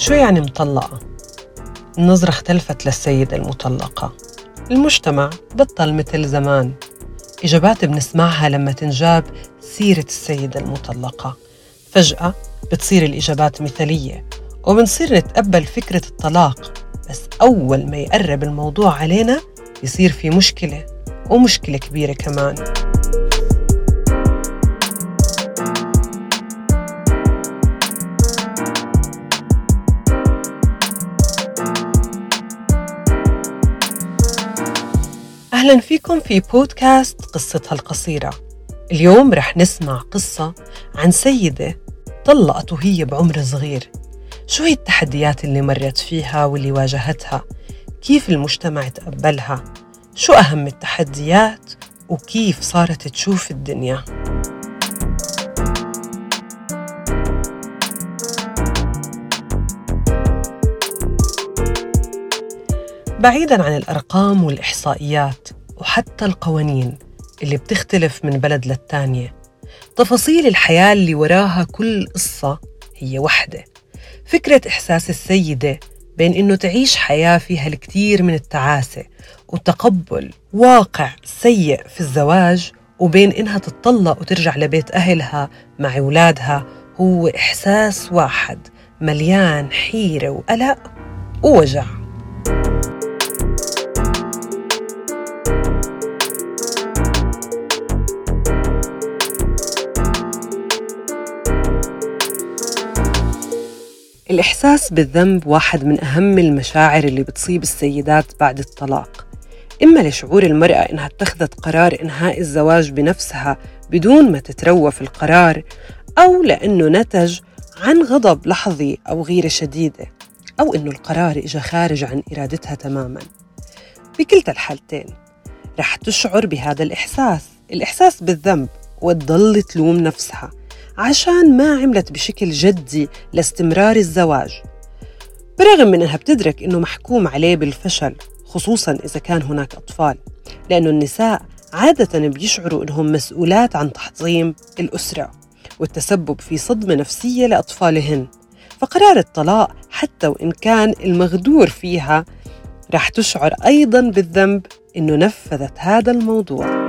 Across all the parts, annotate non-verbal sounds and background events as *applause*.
شو يعني مطلقة؟ النظرة اختلفت للسيدة المطلقة. المجتمع بطل مثل زمان. إجابات بنسمعها لما تنجاب سيرة السيدة المطلقة. فجأة بتصير الإجابات مثالية وبنصير نتقبل فكرة الطلاق. بس أول ما يقرب الموضوع علينا يصير في مشكلة ومشكلة كبيرة كمان. أهلا فيكم في بودكاست قصتها القصيرة. اليوم رح نسمع قصة عن سيدة طلقت وهي بعمر صغير. شو هي التحديات اللي مرت فيها واللي واجهتها؟ كيف المجتمع تقبلها؟ شو أهم التحديات؟ وكيف صارت تشوف الدنيا؟ بعيدا عن الأرقام والإحصائيات وحتى القوانين اللي بتختلف من بلد للتانية. تفاصيل الحياة اللي وراها كل قصة هي وحدة. فكرة إحساس السيدة بين إنه تعيش حياة فيها الكثير من التعاسة وتقبل واقع سيء في الزواج وبين إنها تتطلق وترجع لبيت أهلها مع أولادها هو إحساس واحد مليان حيرة وقلق ووجع. الإحساس بالذنب واحد من أهم المشاعر اللي بتصيب السيدات بعد الطلاق. إما لشعور المرأة إنها اتخذت قرار إنهاء الزواج بنفسها بدون ما تتروى في القرار أو لأنه نتج عن غضب لحظي أو غيرة شديدة أو إنه القرار إجا خارج عن إرادتها تماماً. بكلتا الحالتين رح تشعر بهذا الإحساس. الإحساس بالذنب وتضل تلوم نفسها. عشان ما عملت بشكل جدي لاستمرار الزواج. برغم من أنها بتدرك أنه محكوم عليه بالفشل خصوصا إذا كان هناك أطفال لأنه النساء عادة بيشعروا أنهم مسؤولات عن تحطيم الأسرة والتسبب في صدمة نفسية لأطفالهن. فقرار الطلاق حتى وإن كان المغدور فيها رح تشعر أيضا بالذنب أنه نفذت هذا الموضوع.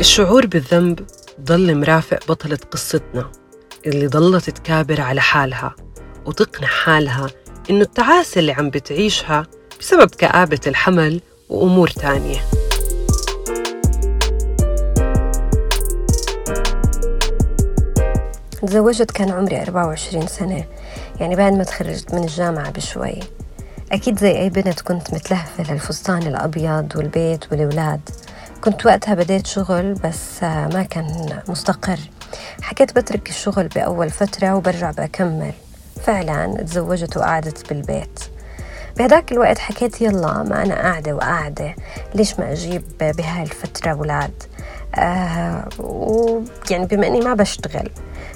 الشعور بالذنب ضل مرافق بطلة قصتنا اللي ضلت تكابر على حالها وتقنع حالها إنه التعاسة اللي عم بتعيشها بسبب كآبة الحمل وأمور تانية. تزوجت كان عمري 24 سنة يعني بعد ما تخرجت من الجامعة بشوي. أكيد زي أي بنت كنت متلهفة للفستان الأبيض والبيت والأولاد. كنت وقتها بديت شغل بس ما كان مستقر. حكيت بترك الشغل بأول فترة وبرجع بكمل فعلا تزوجت وقعدت بالبيت. بهداك الوقت حكيت يلا ما أنا قاعدة وقاعدة ليش ما أجيب بهاي الفترة أولاد؟ آه ويعني بما أني ما بشتغل.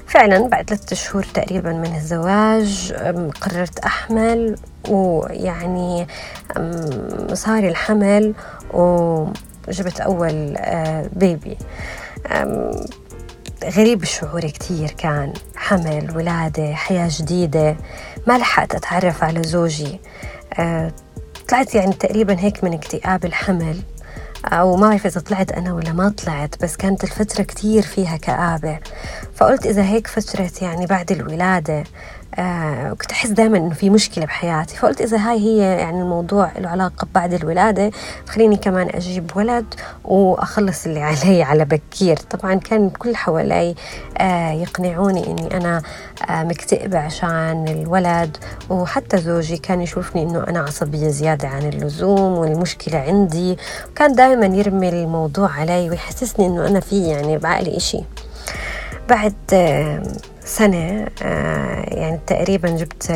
فعلا بعد ثلاثة شهور تقريبا من الزواج قررت أحمل ويعني صار الحمل و جبت أول بيبي آه، غريب الشعور كتير كان. حمل ولادة حياة جديدة. ما لحقت أتعرف على زوجي. آه، طلعت يعني تقريبا هيك من اكتئاب الحمل. أو ما بعرف إذا طلعت أنا ولا ما طلعت بس كانت الفترة كتير فيها كآبة. فقلت إذا هيك فترة يعني بعد الولادة آه كنت أحس دائما إنه في مشكلة بحياتي. فقلت إذا هاي هي يعني الموضوع له علاقة بعد الولادة خليني كمان أجيب ولد وأخلص اللي علي *laughs* على بكير. طبعا كان كل حوالي آه يقنعوني إني أنا آه مكتئبة عشان الولد. وحتى زوجي كان يشوفني إنه أنا عصبية زيادة عن اللزوم والمشكلة عندي. وكان دائما يرمي الموضوع علي ويحسسني إنه أنا في يعني بعقلي إشي. بعد سنة آه، يعني تقريبا جبت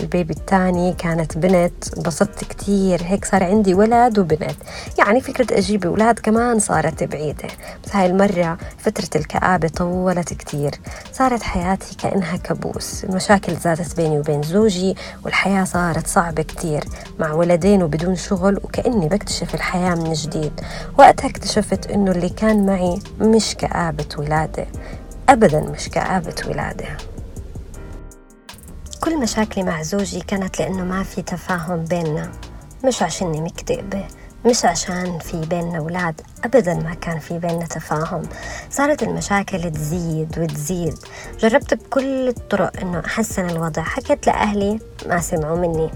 البيبي الثاني كانت بنت انبسطت كتير هيك صار عندي ولد وبنت. يعني فكرة أجيب أولاد كمان صارت بعيدة. بس هاي المرة فترة الكآبة طولت كتير. صارت حياتي كأنها كابوس. المشاكل زادت بيني وبين زوجي والحياة صارت صعبة كتير. مع ولدين وبدون شغل وكأني بكتشف الحياة من جديد. وقتها اكتشفت إنه اللي كان معي مش كآبة ولادة. أبدا مش كآبة ولادة. كل مشاكلي مع زوجي كانت لأنه ما في تفاهم بيننا. مش عشاني مكتئبة مش عشان في بيننا أولاد. أبدا ما كان في بيننا تفاهم. صارت المشاكل تزيد وتزيد. جربت بكل الطرق أنه أحسن الوضع. حكيت لأهلي ما سمعوا مني.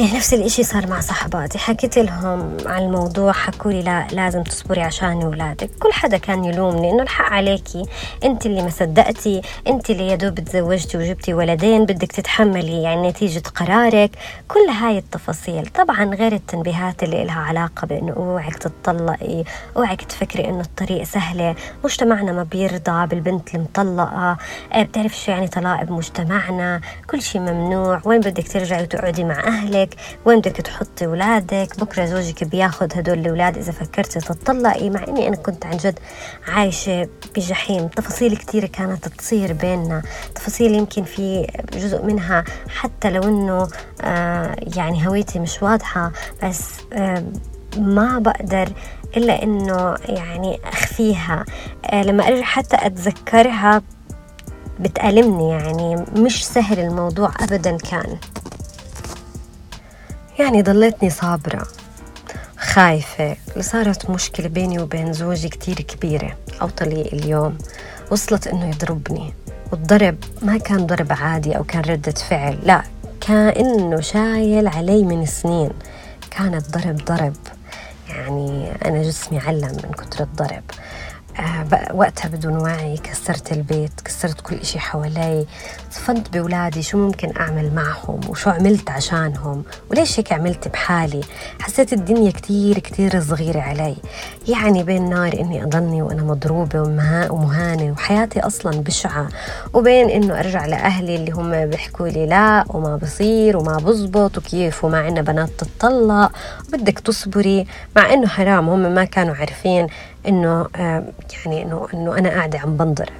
يعني نفس الإشي صار مع صحباتي. حكيت لهم عن الموضوع حكوا لي لا لازم تصبري عشان أولادك. كل حدا كان يلومني إنه الحق عليكي. أنت اللي ما صدقتي أنت اللي يا دوب تزوجتي وجبتي ولدين بدك تتحملي يعني نتيجة قرارك. كل هاي التفاصيل. طبعا غير التنبيهات اللي لها علاقة بإنه أوعك تتطلقي أوعك تفكري إنه الطريق سهلة. مجتمعنا ما بيرضى بالبنت المطلقة. آه، بتعرف شو يعني طلاق بمجتمعنا كل شيء ممنوع. وين بدك ترجعي وتقعدي مع أهلك؟ زوجك وين بدك تحطي ولادك؟ بكرة زوجك بياخد هدول الأولاد إذا فكرتي تطلقي مع إني أنا كنت عن جد عايشة بجحيم. تفاصيل كثيرة كانت تصير بيننا تفاصيل يمكن في جزء منها حتى لو إنه آه يعني هويتي مش واضحة بس آه ما بقدر إلا إنه يعني أخفيها. آه لما أرجع حتى أتذكرها بتألمني يعني مش سهل الموضوع أبدا كان. يعني ضليتني صابرة خايفة صارت مشكلة بيني وبين زوجي كتير كبيرة أو طليق اليوم. وصلت إنه يضربني والضرب ما كان ضرب عادي أو كان ردة فعل لا كأنه شايل علي من سنين. كانت ضرب ضرب. يعني أنا جسمي علم من كتر الضرب. وقتها بدون وعي كسرت البيت كسرت كل إشي حوالي. صفنت بولادي شو ممكن أعمل معهم وشو عملت عشانهم وليش هيك عملت بحالي. حسيت الدنيا كتير كتير صغيرة علي. يعني بين نار إني أضلني وأنا مضروبة ومهانة وحياتي أصلا بشعة. وبين إنه أرجع لأهلي اللي هم بيحكوا لي لا وما بصير وما بزبط وكيف وما عنا بنات تتطلق وبدك تصبري. مع إنه حرام هم ما كانوا عارفين إنه يعني إنه إنه أنا قاعدة عم بنضرب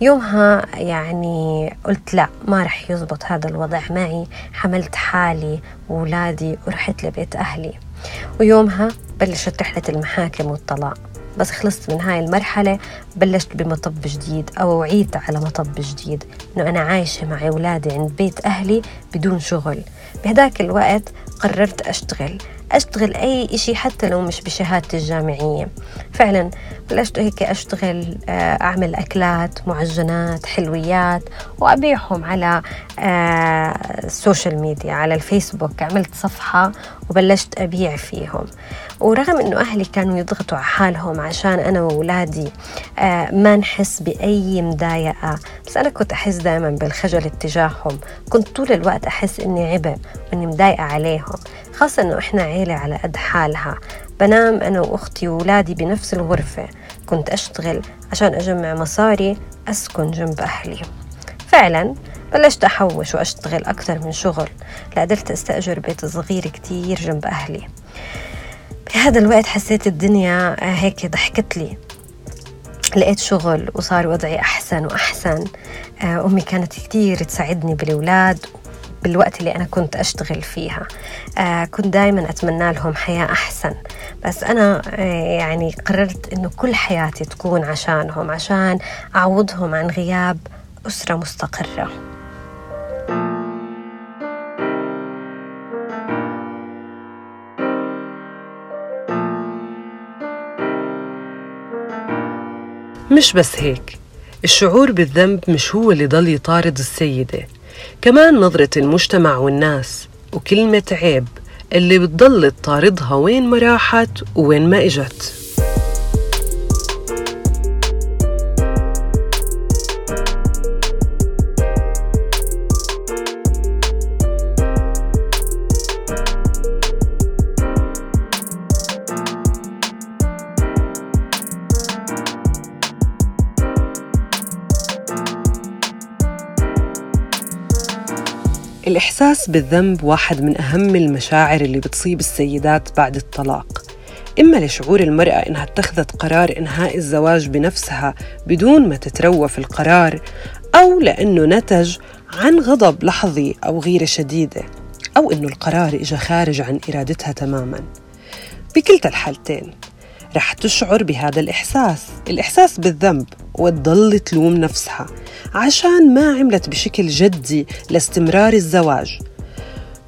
يومها يعني قلت لا ما رح يزبط هذا الوضع معي. حملت حالي وولادي ورحت لبيت أهلي. ويومها بلشت رحلة المحاكم والطلاق. بس خلصت من هاي المرحلة بلشت بمطب جديد أو وعيت على مطب جديد. إنه أنا عايشة مع أولادي عند بيت أهلي بدون شغل. بهداك الوقت قررت أشتغل. أشتغل أي إشي حتى لو مش بشهادتي الجامعية. فعلا بلشت هيك أشتغل آه، أعمل أكلات معجنات حلويات وأبيعهم على آه، السوشيال ميديا على الفيسبوك. عملت صفحة وبلشت أبيع فيهم. ورغم إنه أهلي كانوا يضغطوا على حالهم عشان أنا وأولادي آه، ما نحس بأي مضايقة. بس أنا كنت أحس دائما بالخجل اتجاههم. كنت طول الوقت أحس إني عبء واني مضايقة عليهم. خاصة إنه إحنا عيلة على قد حالها. بنام أنا وأختي وأولادي بنفس الغرفة. كنت أشتغل عشان أجمع مصاري أسكن جنب أهلي. فعلا بلشت أحوش وأشتغل أكثر من شغل. لقدرت أستأجر بيت صغير كتير جنب أهلي. بهذا الوقت حسيت الدنيا هيك ضحكت لي. لقيت شغل وصار وضعي أحسن وأحسن. آه، أمي كانت كتير تساعدني بالأولاد بالوقت اللي أنا كنت أشتغل فيها. آه كنت دايما أتمنى لهم حياة أحسن. بس أنا آه يعني قررت إنه كل حياتي تكون عشانهم عشان أعوضهم عن غياب أسرة مستقرة. مش بس هيك الشعور بالذنب مش هو اللي ضل يطارد السيدة كمان نظرة المجتمع والناس وكلمة عيب اللي بتضل تطاردها وين ما راحت وين ما إجت. الإحساس بالذنب واحد من أهم المشاعر اللي بتصيب السيدات بعد الطلاق. إما لشعور المرأة إنها اتخذت قرار إنهاء الزواج بنفسها بدون ما تتروى في القرار أو لأنه نتج عن غضب لحظي أو غيرة شديدة أو إنه القرار إجا خارج عن إرادتها تماماً. بكلتا الحالتين رح تشعر بهذا الإحساس. الإحساس بالذنب وتضل تلوم نفسها عشان ما عملت بشكل جدي لاستمرار الزواج.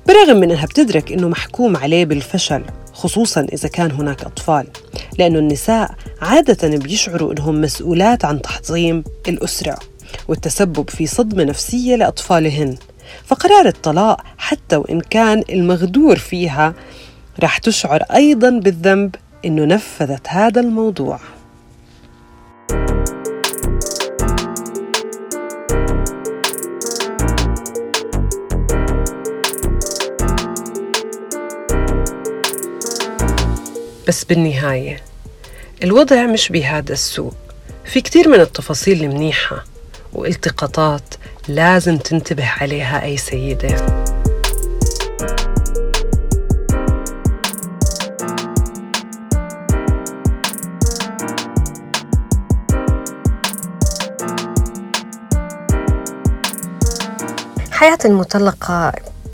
برغم من أنها بتدرك أنه محكوم عليه بالفشل خصوصا إذا كان هناك أطفال لأن النساء عادة بيشعروا أنهم مسؤولات عن تحطيم الأسرة والتسبب في صدمة نفسية لأطفالهن. فقرار الطلاق حتى وإن كان المغدور فيها رح تشعر أيضا بالذنب إنه نفذت هذا الموضوع. بس بالنهاية الوضع مش بهذا السوء في كتير من التفاصيل المنيحة والتقاطات لازم تنتبه عليها أي سيدة. حياة المطلقة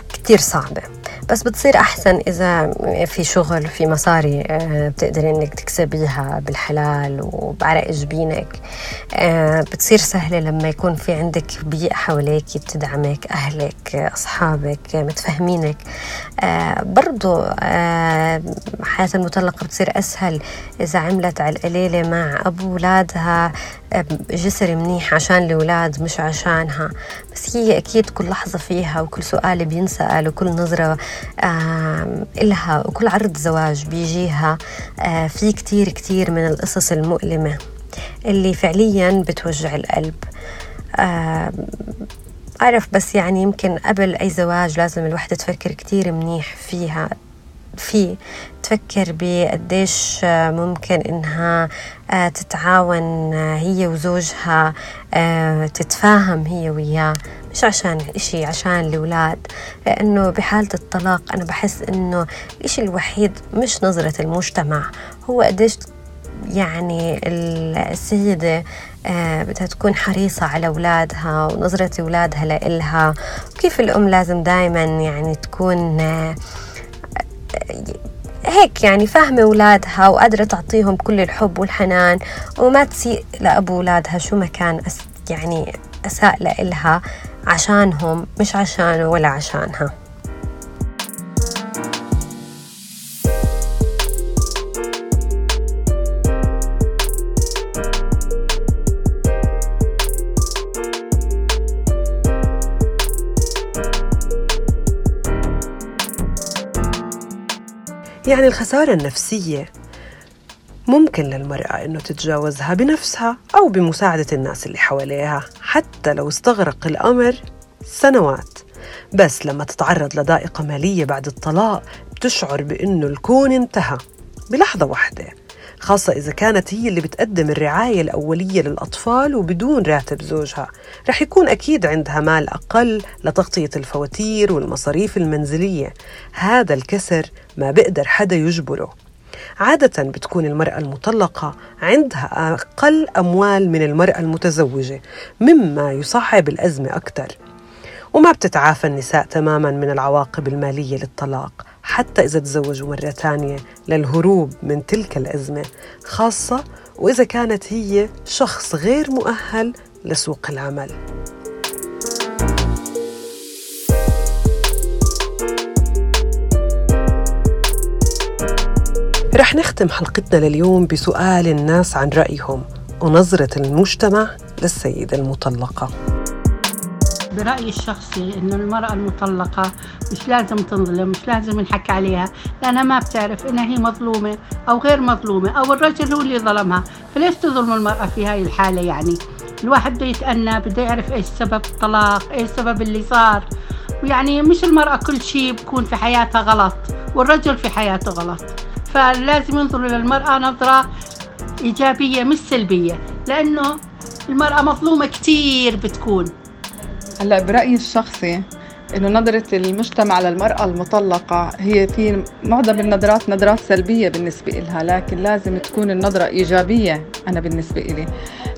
كتير صعبة بس بتصير أحسن إذا في شغل في مصاري آه، بتقدري إنك تكسبيها بالحلال وبعرق جبينك. آه، بتصير سهلة لما يكون في عندك بيئة حواليك بتدعمك أهلك أصحابك متفهمينك. آه، برضو حياة المطلقة بتصير أسهل إذا عملت على القليلة مع أبو ولادها جسر منيح عشان الأولاد مش عشانها. بس هي أكيد كل لحظة فيها وكل سؤال بينسأل وكل نظرة إلها وكل عرض زواج بيجيها آه، في كتير كتير من القصص المؤلمة اللي فعليا بتوجع القلب. أعرف بس يعني يمكن قبل أي زواج لازم الوحدة تفكر كتير منيح فيها. فيه تفكر بقديش ممكن إنها آه، تتعاون آه، هي وزوجها تتفاهم هي وياه. مش عشان إشي عشان الأولاد. لأنه بحالة الطلاق أنا بحس إنه الإشي الوحيد مش نظرة المجتمع. هو قديش يعني السيدة آه، بدها تكون حريصة على أولادها ونظرة أولادها لإلها. وكيف الأم لازم دايما يعني تكون آه، هيك يعني فاهمة أولادها وقادرة تعطيهم كل الحب والحنان وما تسيء لأبو أولادها شو ما كان يعني أساء لإلها عشانهم مش عشان ولا عشانها. يعني الخسارة النفسية ممكن للمرأة إنه تتجاوزها بنفسها أو بمساعدة الناس اللي حواليها حتى لو استغرق الأمر سنوات. بس لما تتعرض لضائقة مالية بعد الطلاق بتشعر بإنه الكون انتهى بلحظة واحدة. خاصة إذا كانت هي اللي بتقدم الرعاية الأولية للأطفال وبدون راتب زوجها. رح يكون أكيد عندها مال أقل لتغطية الفواتير والمصاريف المنزلية. هذا الكسر ما بقدر حدا يجبره. عادة بتكون المرأة المطلقة عندها أقل أموال من المرأة المتزوجة مما يصعب الأزمة أكثر وما بتتعافى النساء تماما من العواقب المالية للطلاق. حتى إذا تزوجوا مرة ثانية للهروب من تلك الأزمة خاصة وإذا كانت هي شخص غير مؤهل لسوق العمل. رح نختم حلقتنا لليوم بسؤال الناس عن رأيهم ونظرة المجتمع للسيدة المطلقة. برأيي الشخصي إنه المرأة المطلقة مش لازم تنظلم مش لازم ينحكى عليها لأنها ما بتعرف إنها هي مظلومة أو غير مظلومة أو الرجل هو اللي ظلمها. فليش تظلم المرأة في هاي الحالة يعني؟ الواحد بده يتأنى بده يعرف إيش سبب الطلاق إيش سبب اللي صار. ويعني مش المرأة كل شيء بكون في حياتها غلط والرجل في حياته غلط. فلازم ينظروا للمرأة نظرة إيجابية مش سلبية لأنه المرأة مظلومة كتير بتكون. هلا برأيي الشخصي إنه نظرة المجتمع للمرأة المطلقة هي في معظم النظرات نظرات سلبية بالنسبة لها لكن لازم تكون النظرة إيجابية أنا بالنسبة إلي.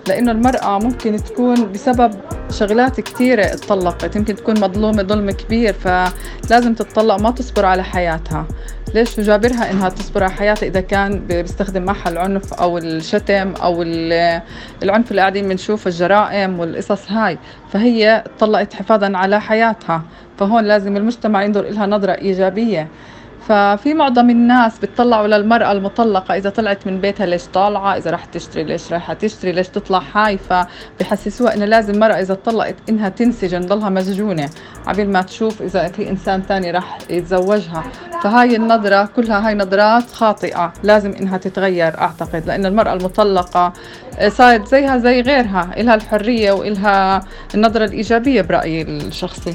لأنه المرأة ممكن تكون بسبب شغلات كثيرة اتطلقت يمكن تكون مظلومة ظلم كبير فلازم تتطلق ما تصبر على حياتها. ليش يجابرها إنها تصبر على حياتها إذا كان بيستخدم معها العنف أو الشتم أو العنف اللي قاعدين بنشوف الجرائم والقصص هاي. فهي طلقت حفاظا على حياتها. فهون لازم المجتمع ينظر لها نظرة إيجابية. ففي معظم الناس بتطلعوا للمرأة المطلقة. إذا طلعت من بيتها ليش طالعة؟ إذا راح تشتري ليش رايحة تشتري؟ ليش تطلع هاي فبحسسوها إنه لازم المرأة إذا طلقت إنها تنسجن ضلها مسجونة عبين ما تشوف إذا في إنسان تاني راح يتزوجها. فهاي النظرة كلها هاي نظرات خاطئة. لازم إنها تتغير أعتقد لأن المرأة المطلقة صارت زيها زي غيرها. إلها الحرية وإلها النظرة الإيجابية برأيي الشخصي.